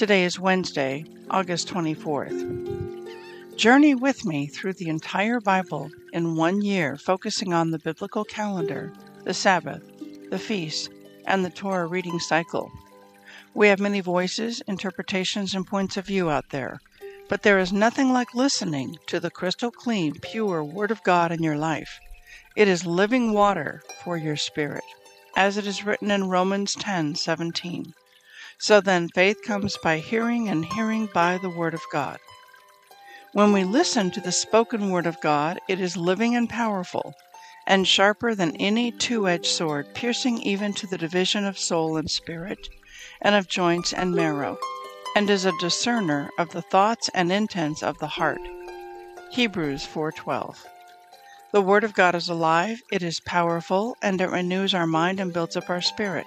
Today is Wednesday, August 24th. Journey with me through the entire Bible in one year, focusing on the biblical calendar, the Sabbath, the feasts, and the Torah reading cycle. We have many voices, interpretations, and points of view out there. But there is nothing like listening to the crystal clean, pure Word of God in your life. It is living water for your spirit, as it is written in Romans 10:17. So then faith comes by hearing and hearing by the word of God. When we listen to the spoken word of God, it is living and powerful, and sharper than any two-edged sword, piercing even to the division of soul and spirit, and of joints and marrow and is a discerner of the thoughts and intents of the heart. Hebrews 4:12. The word of God is alive, it is powerful, and it renews our mind and builds up our spirit.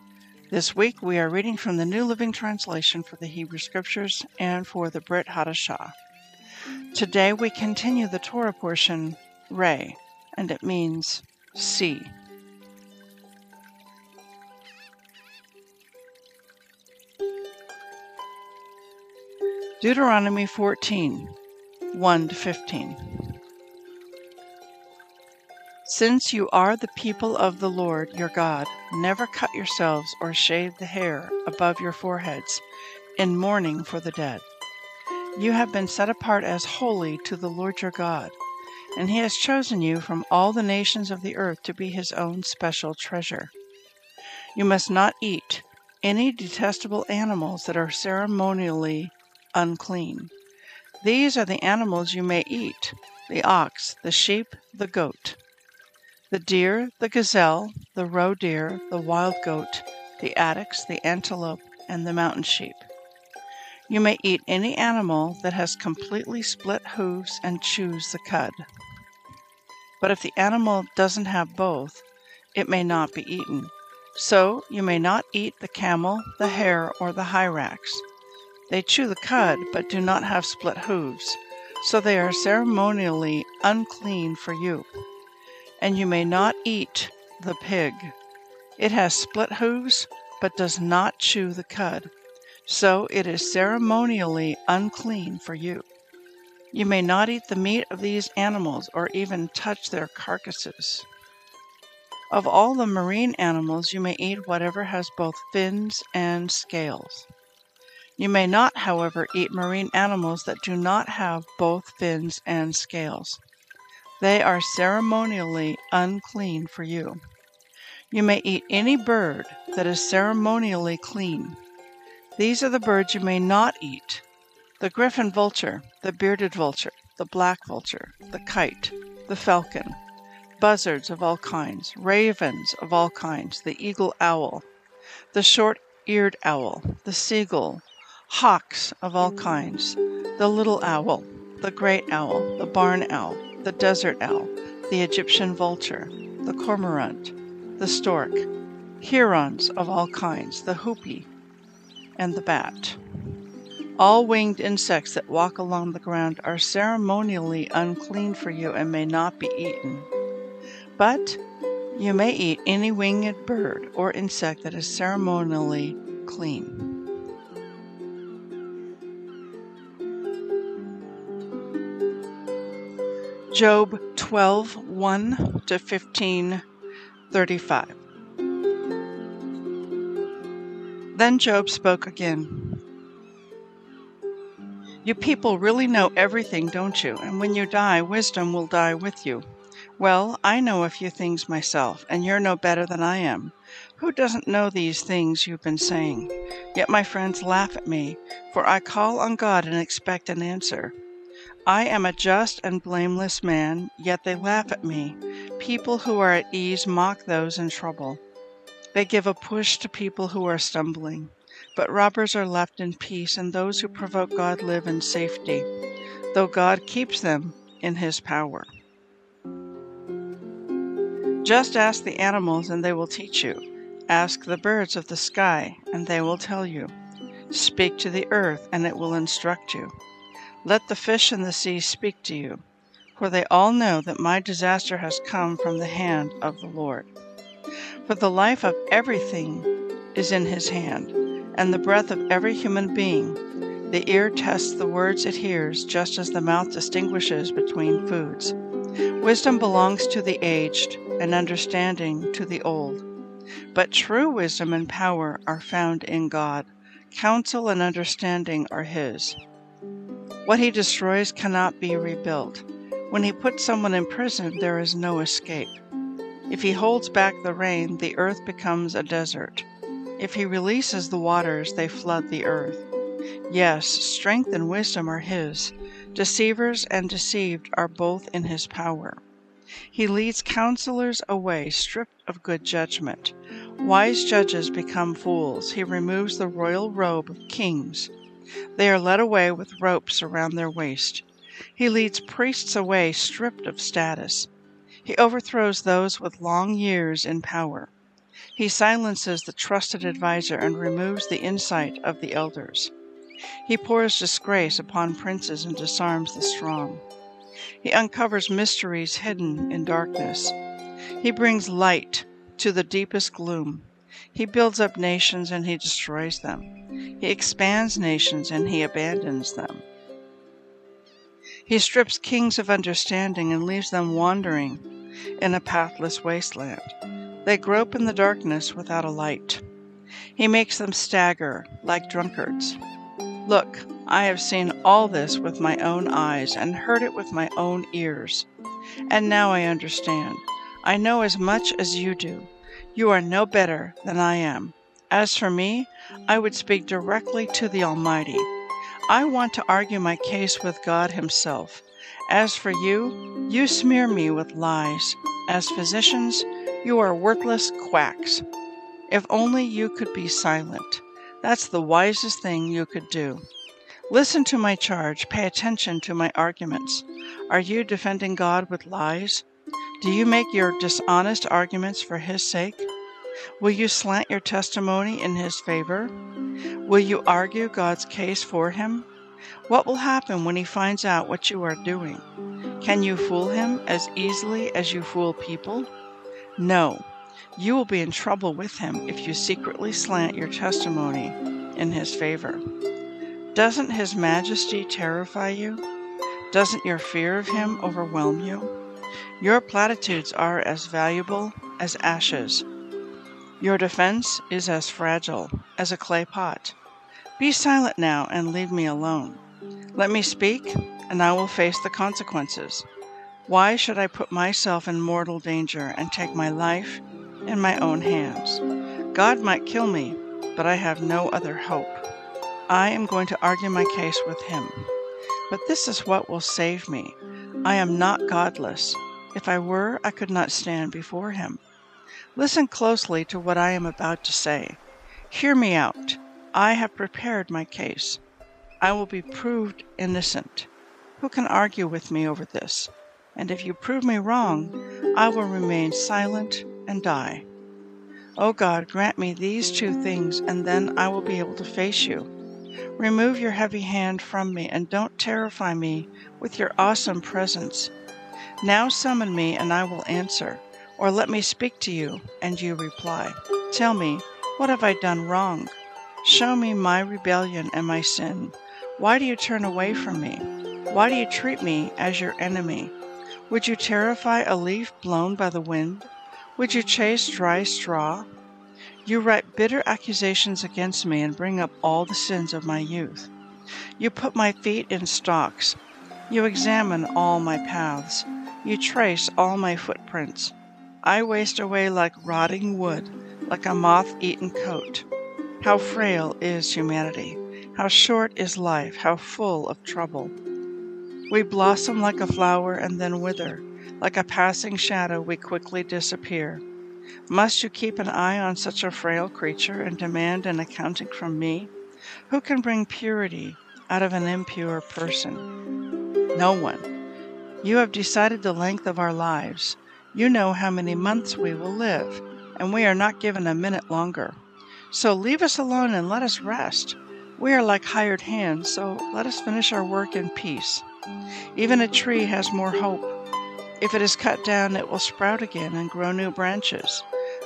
This week we are reading from the New Living Translation for the Hebrew Scriptures and for the Brit Hadashah. Today we continue the Torah portion, Re'eh, and it means see. Deuteronomy 14 1 15. Since you are the people of the Lord your God, never cut yourselves or shave the hair above your foreheads in mourning for the dead. You have been set apart as holy to the Lord your God, and he has chosen you from all the nations of the earth to be his own special treasure. You must not eat any detestable animals that are ceremonially unclean. These are the animals you may eat the ox, the sheep, the goat, the deer, the gazelle, the roe deer, the wild goat, the addax, the antelope, and the mountain sheep. You may eat any animal that has completely split hooves and chews the cud. But if the animal doesn't have both, it may not be eaten. So you may not eat the camel, the hare, or the hyrax. They chew the cud, but do not have split hooves, so they are ceremonially unclean for you. And you may not eat the pig. It has split hooves, but does not chew the cud, so it is ceremonially unclean for you. You may not eat the meat of these animals or even touch their carcasses. Of all the marine animals, you may eat whatever has both fins and scales. You may not, however, eat marine animals that do not have both fins and scales. They are ceremonially unclean for you. You may eat any bird that is ceremonially clean. These are the birds you may not eat the griffin vulture, the bearded vulture, the black vulture, the kite, the falcon, buzzards of all kinds, ravens of all kinds, the eagle owl, the short eared owl, the seagull, hawks of all kinds, the little owl, the great owl, the barn owl, the desert owl, the Egyptian vulture, the cormorant, the stork, herons of all kinds, the hoopoe, and the bat. All winged insects that walk along the ground are ceremonially unclean for you and may not be eaten. But you may eat any winged bird or insect that is ceremonially clean. Job 12 1 to 15 35. Then Job spoke again. You people really know everything, don't you? And when you die, wisdom will die with you. Well, I know a few things myself, and you're no better than I am. Who doesn't know these things you've been saying? Yet my friends laugh at me, for I call on God and expect an answer. I am a just and blameless man, yet they laugh at me. People who are at ease mock those in trouble. They give a push to people who are stumbling. But robbers are left in peace, and those who provoke God live in safety, though God keeps them in his power. Just ask the animals, and they will teach you. Ask the birds of the sky, and they will tell you. Speak to the earth, and it will instruct you. Let the fish in the sea speak to you, for they all know that my disaster has come from the hand of the Lord. For the life of everything is in his hand, and the breath of every human being. The ear tests the words it hears, just as the mouth distinguishes between foods. Wisdom belongs to the aged, and understanding to the old. But true wisdom and power are found in God. Counsel and understanding are His. What he destroys cannot be rebuilt. When he puts someone in prison, there is no escape. If he holds back the rain, the earth becomes a desert. If he releases the waters, they flood the earth. Yes, strength and wisdom are his. Deceivers and deceived are both in his power. He leads counselors away, stripped of good judgment. Wise judges become fools. He removes the royal robe of kings. They are led away with ropes around their waist. He leads priests away stripped of status. He overthrows those with long years in power. He silences the trusted adviser and removes the insight of the elders. He pours disgrace upon princes and disarms the strong. He uncovers mysteries hidden in darkness. He brings light to the deepest gloom. He builds up nations and he destroys them. He expands nations and he abandons them. He strips kings of understanding and leaves them wandering in a pathless wasteland. They grope in the darkness without a light. He makes them stagger like drunkards. Look, I have seen all this with my own eyes and heard it with my own ears. And now I understand. I know as much as you do. You are no better than I am. As for me, I would speak directly to the Almighty. I want to argue my case with God Himself. As for you, you smear me with lies. As physicians, you are worthless quacks. If only you could be silent. That's the wisest thing you could do. Listen to my charge, pay attention to my arguments. Are you defending God with lies? Do you make your dishonest arguments for his sake? Will you slant your testimony in his favor? Will you argue God's case for him? What will happen when he finds out what you are doing? Can you fool him as easily as you fool people? No, you will be in trouble with him if you secretly slant your testimony in his favor. Doesn't his majesty terrify you? Doesn't your fear of him overwhelm you? Your platitudes are as valuable as ashes. Your defense is as fragile as a clay pot. Be silent now and leave me alone. Let me speak, and I will face the consequences. Why should I put myself in mortal danger and take my life in my own hands? God might kill me, but I have no other hope. I am going to argue my case with Him. But this is what will save me. I am not godless. If I were, I could not stand before him. Listen closely to what I am about to say. Hear me out. I have prepared my case. I will be proved innocent. Who can argue with me over this? And if you prove me wrong, I will remain silent and die. O oh God, grant me these two things, and then I will be able to face you. Remove your heavy hand from me and don't terrify me with your awesome presence. Now summon me and I will answer, or let me speak to you and you reply. Tell me, what have I done wrong? Show me my rebellion and my sin. Why do you turn away from me? Why do you treat me as your enemy? Would you terrify a leaf blown by the wind? Would you chase dry straw? You write bitter accusations against me and bring up all the sins of my youth. You put my feet in stocks. You examine all my paths. You trace all my footprints. I waste away like rotting wood, like a moth eaten coat. How frail is humanity! How short is life! How full of trouble! We blossom like a flower and then wither. Like a passing shadow, we quickly disappear. Must you keep an eye on such a frail creature and demand an accounting from me? Who can bring purity out of an impure person? No one. You have decided the length of our lives. You know how many months we will live, and we are not given a minute longer. So leave us alone and let us rest. We are like hired hands, so let us finish our work in peace. Even a tree has more hope. If it is cut down, it will sprout again and grow new branches.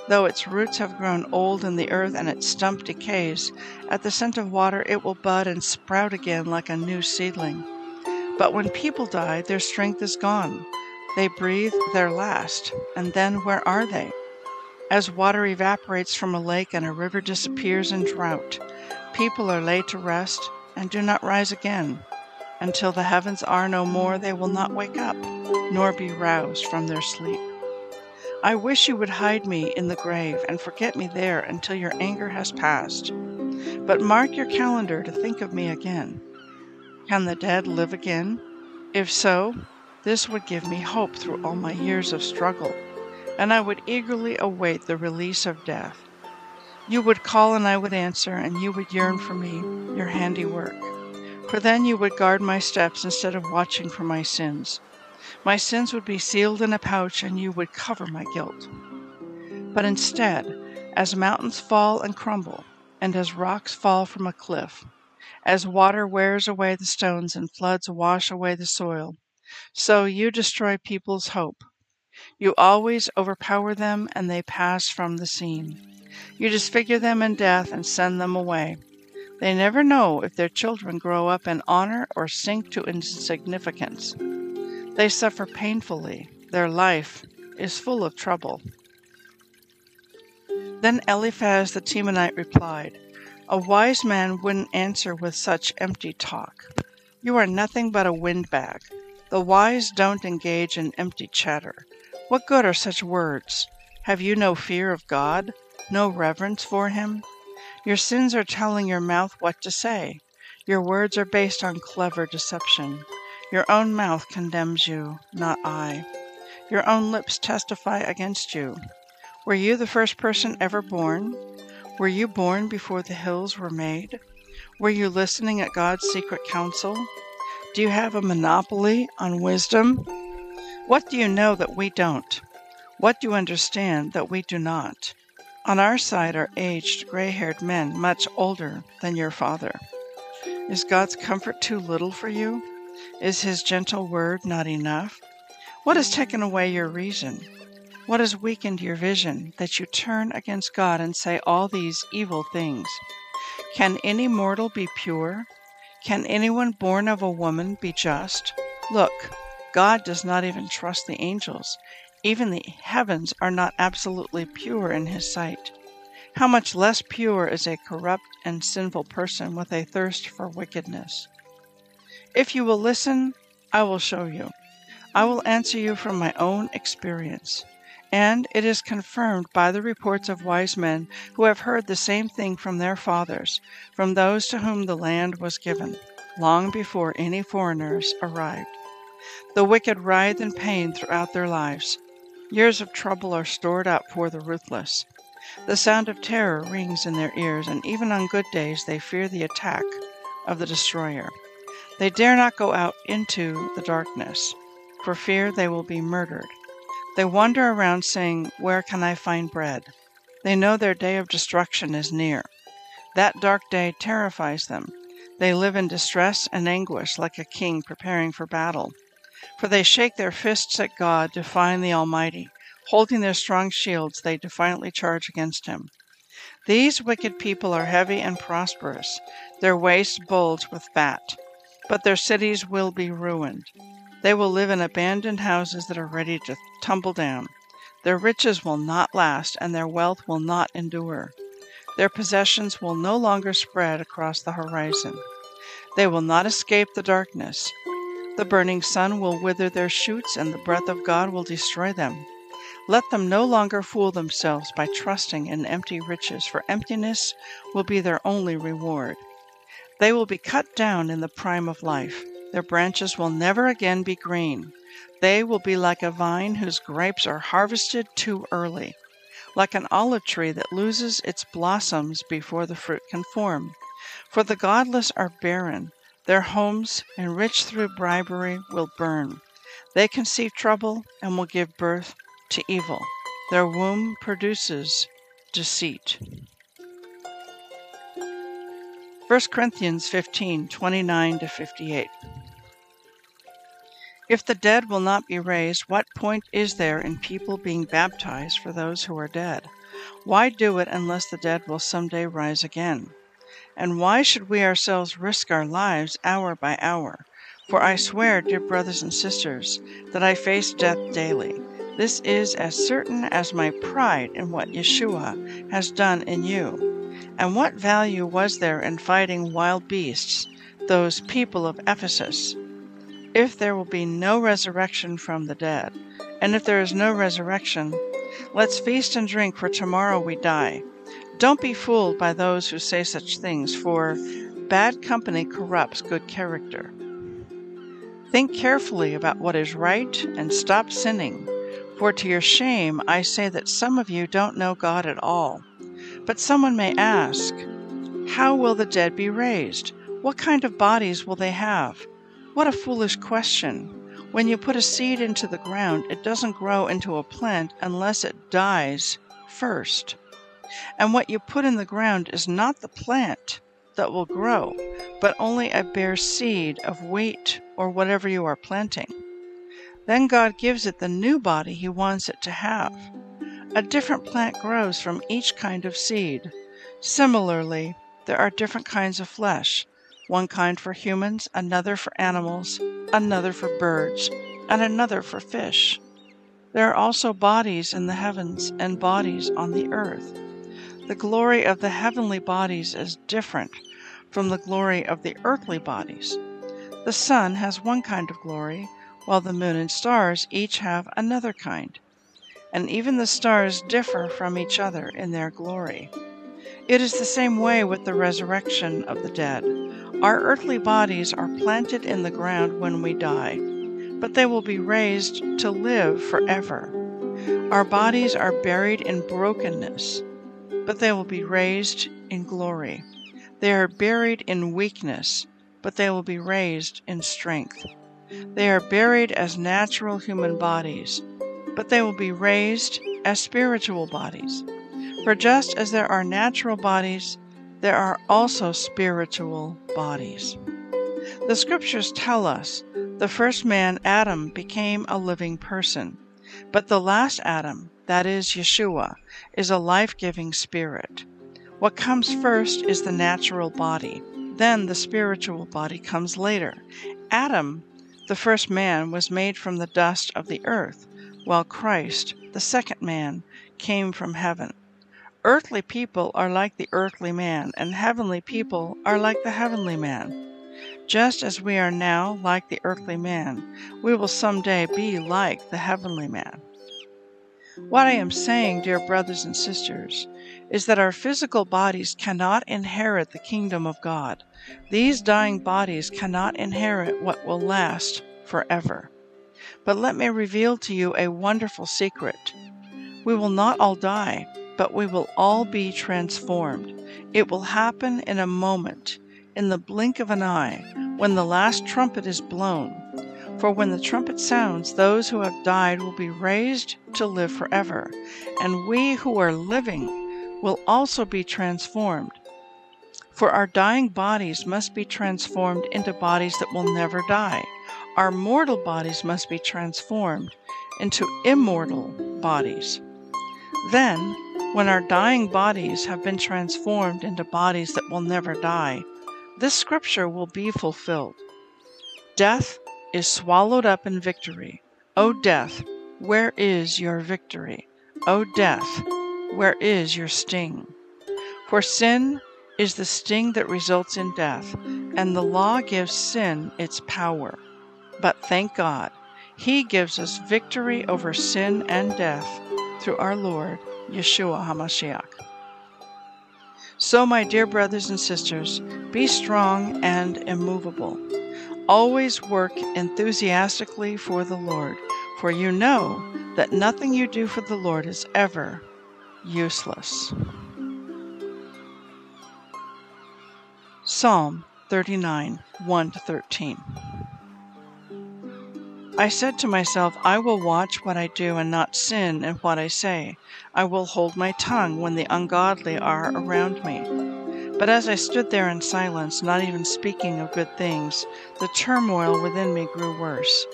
Though its roots have grown old in the earth and its stump decays, at the scent of water it will bud and sprout again like a new seedling. But when people die, their strength is gone. They breathe their last, and then where are they? As water evaporates from a lake and a river disappears in drought, people are laid to rest and do not rise again. Until the heavens are no more, they will not wake up, nor be roused from their sleep. I wish you would hide me in the grave and forget me there until your anger has passed. But mark your calendar to think of me again. Can the dead live again? If so, this would give me hope through all my years of struggle, and I would eagerly await the release of death. You would call and I would answer, and you would yearn for me, your handiwork. For then you would guard my steps instead of watching for my sins. My sins would be sealed in a pouch, and you would cover my guilt. But instead, as mountains fall and crumble, and as rocks fall from a cliff, as water wears away the stones and floods wash away the soil, so you destroy people's hope. You always overpower them, and they pass from the scene. You disfigure them in death and send them away. They never know if their children grow up in honor or sink to insignificance. They suffer painfully. Their life is full of trouble. Then Eliphaz the Temanite replied, A wise man wouldn't answer with such empty talk. You are nothing but a windbag. The wise don't engage in empty chatter. What good are such words? Have you no fear of God, no reverence for Him? Your sins are telling your mouth what to say. Your words are based on clever deception. Your own mouth condemns you, not I. Your own lips testify against you. Were you the first person ever born? Were you born before the hills were made? Were you listening at God's secret counsel? Do you have a monopoly on wisdom? What do you know that we don't? What do you understand that we do not? On our side are aged, gray haired men, much older than your father. Is God's comfort too little for you? Is his gentle word not enough? What has taken away your reason? What has weakened your vision that you turn against God and say all these evil things? Can any mortal be pure? Can anyone born of a woman be just? Look, God does not even trust the angels. Even the heavens are not absolutely pure in his sight. How much less pure is a corrupt and sinful person with a thirst for wickedness? If you will listen, I will show you. I will answer you from my own experience. And it is confirmed by the reports of wise men who have heard the same thing from their fathers, from those to whom the land was given, long before any foreigners arrived. The wicked writhe in pain throughout their lives. Years of trouble are stored up for the ruthless. The sound of terror rings in their ears, and even on good days they fear the attack of the destroyer. They dare not go out into the darkness, for fear they will be murdered. They wander around saying, Where can I find bread? They know their day of destruction is near. That dark day terrifies them. They live in distress and anguish like a king preparing for battle. For they shake their fists at God, defying the Almighty. Holding their strong shields, they defiantly charge against him. These wicked people are heavy and prosperous. Their waists bulge with fat, but their cities will be ruined. They will live in abandoned houses that are ready to tumble down. Their riches will not last, and their wealth will not endure. Their possessions will no longer spread across the horizon. They will not escape the darkness. The burning sun will wither their shoots, and the breath of God will destroy them. Let them no longer fool themselves by trusting in empty riches, for emptiness will be their only reward. They will be cut down in the prime of life. Their branches will never again be green. They will be like a vine whose grapes are harvested too early, like an olive tree that loses its blossoms before the fruit can form. For the godless are barren. Their homes, enriched through bribery, will burn. They conceive trouble and will give birth to evil. Their womb produces deceit. 1 Corinthians 15 29 to 58. If the dead will not be raised, what point is there in people being baptized for those who are dead? Why do it unless the dead will someday rise again? And why should we ourselves risk our lives hour by hour? For I swear, dear brothers and sisters, that I face death daily. This is as certain as my pride in what Yeshua has done in you. And what value was there in fighting wild beasts, those people of Ephesus? If there will be no resurrection from the dead, and if there is no resurrection, let's feast and drink, for tomorrow we die. Don't be fooled by those who say such things, for bad company corrupts good character. Think carefully about what is right and stop sinning. For to your shame, I say that some of you don't know God at all. But someone may ask, How will the dead be raised? What kind of bodies will they have? What a foolish question! When you put a seed into the ground, it doesn't grow into a plant unless it dies first. And what you put in the ground is not the plant that will grow, but only a bare seed of wheat or whatever you are planting. Then God gives it the new body He wants it to have. A different plant grows from each kind of seed. Similarly, there are different kinds of flesh one kind for humans, another for animals, another for birds, and another for fish. There are also bodies in the heavens and bodies on the earth. The glory of the heavenly bodies is different from the glory of the earthly bodies. The sun has one kind of glory while the moon and stars each have another kind. And even the stars differ from each other in their glory. It is the same way with the resurrection of the dead. Our earthly bodies are planted in the ground when we die, but they will be raised to live forever. Our bodies are buried in brokenness, but they will be raised in glory. They are buried in weakness, but they will be raised in strength. They are buried as natural human bodies, but they will be raised as spiritual bodies. For just as there are natural bodies, there are also spiritual bodies. The scriptures tell us the first man, Adam, became a living person, but the last Adam, that is, Yeshua, is a life giving spirit. What comes first is the natural body, then the spiritual body comes later. Adam the first man was made from the dust of the earth, while Christ, the second man, came from heaven. Earthly people are like the earthly man, and heavenly people are like the heavenly man. Just as we are now like the earthly man, we will someday be like the heavenly man. What I am saying, dear brothers and sisters, is that our physical bodies cannot inherit the kingdom of God. These dying bodies cannot inherit what will last forever. But let me reveal to you a wonderful secret. We will not all die, but we will all be transformed. It will happen in a moment, in the blink of an eye, when the last trumpet is blown. For when the trumpet sounds, those who have died will be raised to live forever, and we who are living will also be transformed. For our dying bodies must be transformed into bodies that will never die. Our mortal bodies must be transformed into immortal bodies. Then, when our dying bodies have been transformed into bodies that will never die, this scripture will be fulfilled. Death is swallowed up in victory. O death, where is your victory? O death, where is your sting? For sin is the sting that results in death, and the law gives sin its power. But thank God, He gives us victory over sin and death through our Lord, Yeshua HaMashiach. So, my dear brothers and sisters, be strong and immovable. Always work enthusiastically for the Lord, for you know that nothing you do for the Lord is ever useless. Psalm 39 1 13. I said to myself, I will watch what I do and not sin in what I say. I will hold my tongue when the ungodly are around me. But as I stood there in silence, not even speaking of good things, the turmoil within me grew worse.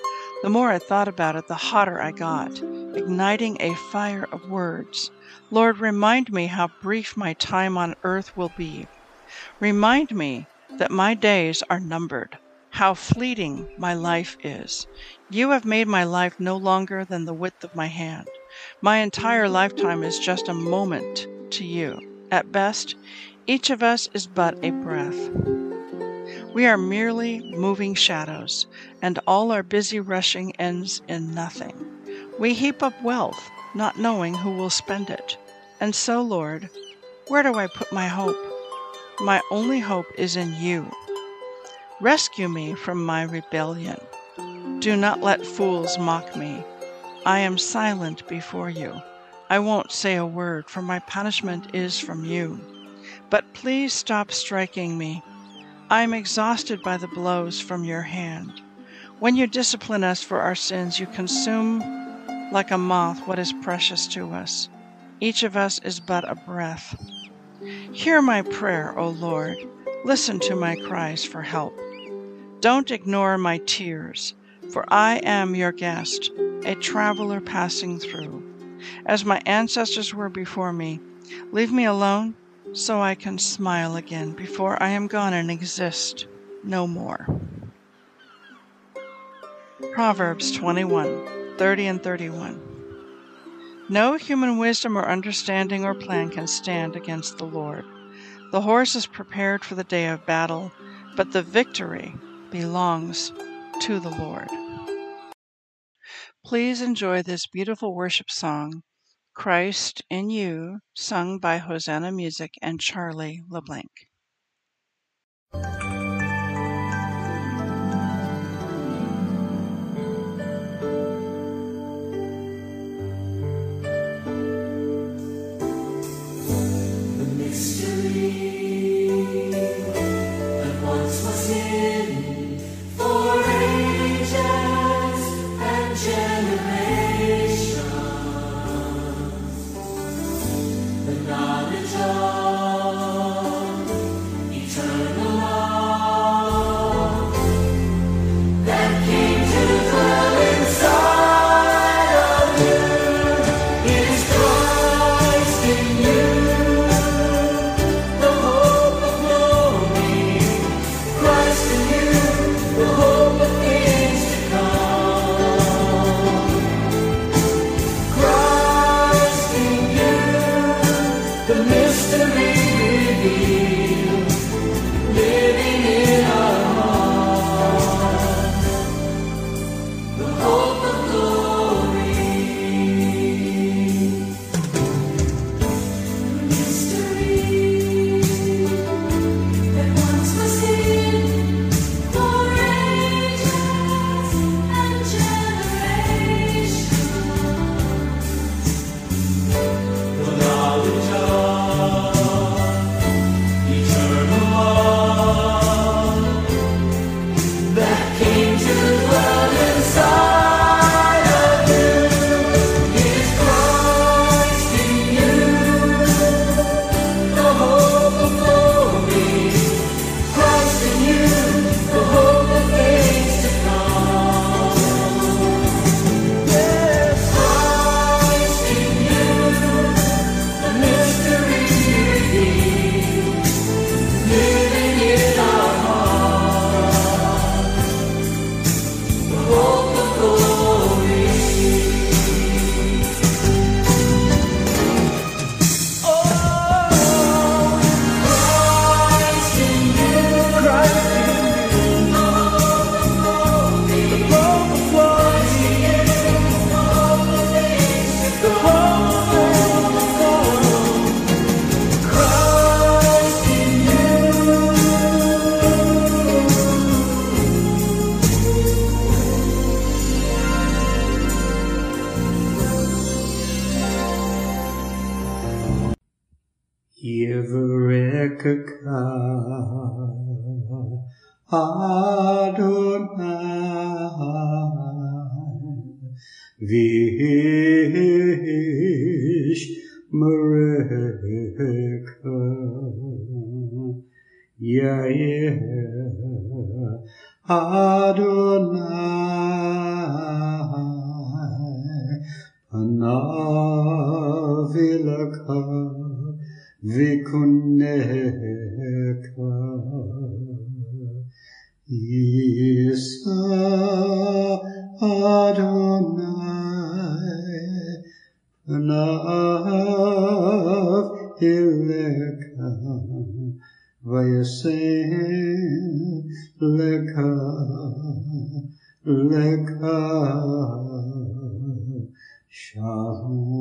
The more I thought about it, the hotter I got, igniting a fire of words. Lord, remind me how brief my time on earth will be. Remind me that my days are numbered, how fleeting my life is. You have made my life no longer than the width of my hand. My entire lifetime is just a moment to you. At best, each of us is but a breath. We are merely moving shadows, and all our busy rushing ends in nothing. We heap up wealth, not knowing who will spend it. And so, Lord, where do I put my hope? My only hope is in you. Rescue me from my rebellion. Do not let fools mock me. I am silent before you. I won't say a word, for my punishment is from you. But please stop striking me. I am exhausted by the blows from your hand. When you discipline us for our sins, you consume like a moth what is precious to us. Each of us is but a breath. Hear my prayer, O Lord. Listen to my cries for help. Don't ignore my tears, for I am your guest, a traveler passing through. As my ancestors were before me, leave me alone so I can smile again before I am gone and exist no more. Proverbs 21 30 and 31. No human wisdom or understanding or plan can stand against the Lord. The horse is prepared for the day of battle, but the victory belongs to the Lord. Please enjoy this beautiful worship song, Christ in You, sung by Hosanna Music and Charlie LeBlanc. Adonai Vish Mareka Yair Adonai Panavilaka Vikuneka Isa Adonai Panav Ileka Vayasem Leka Leka Shalom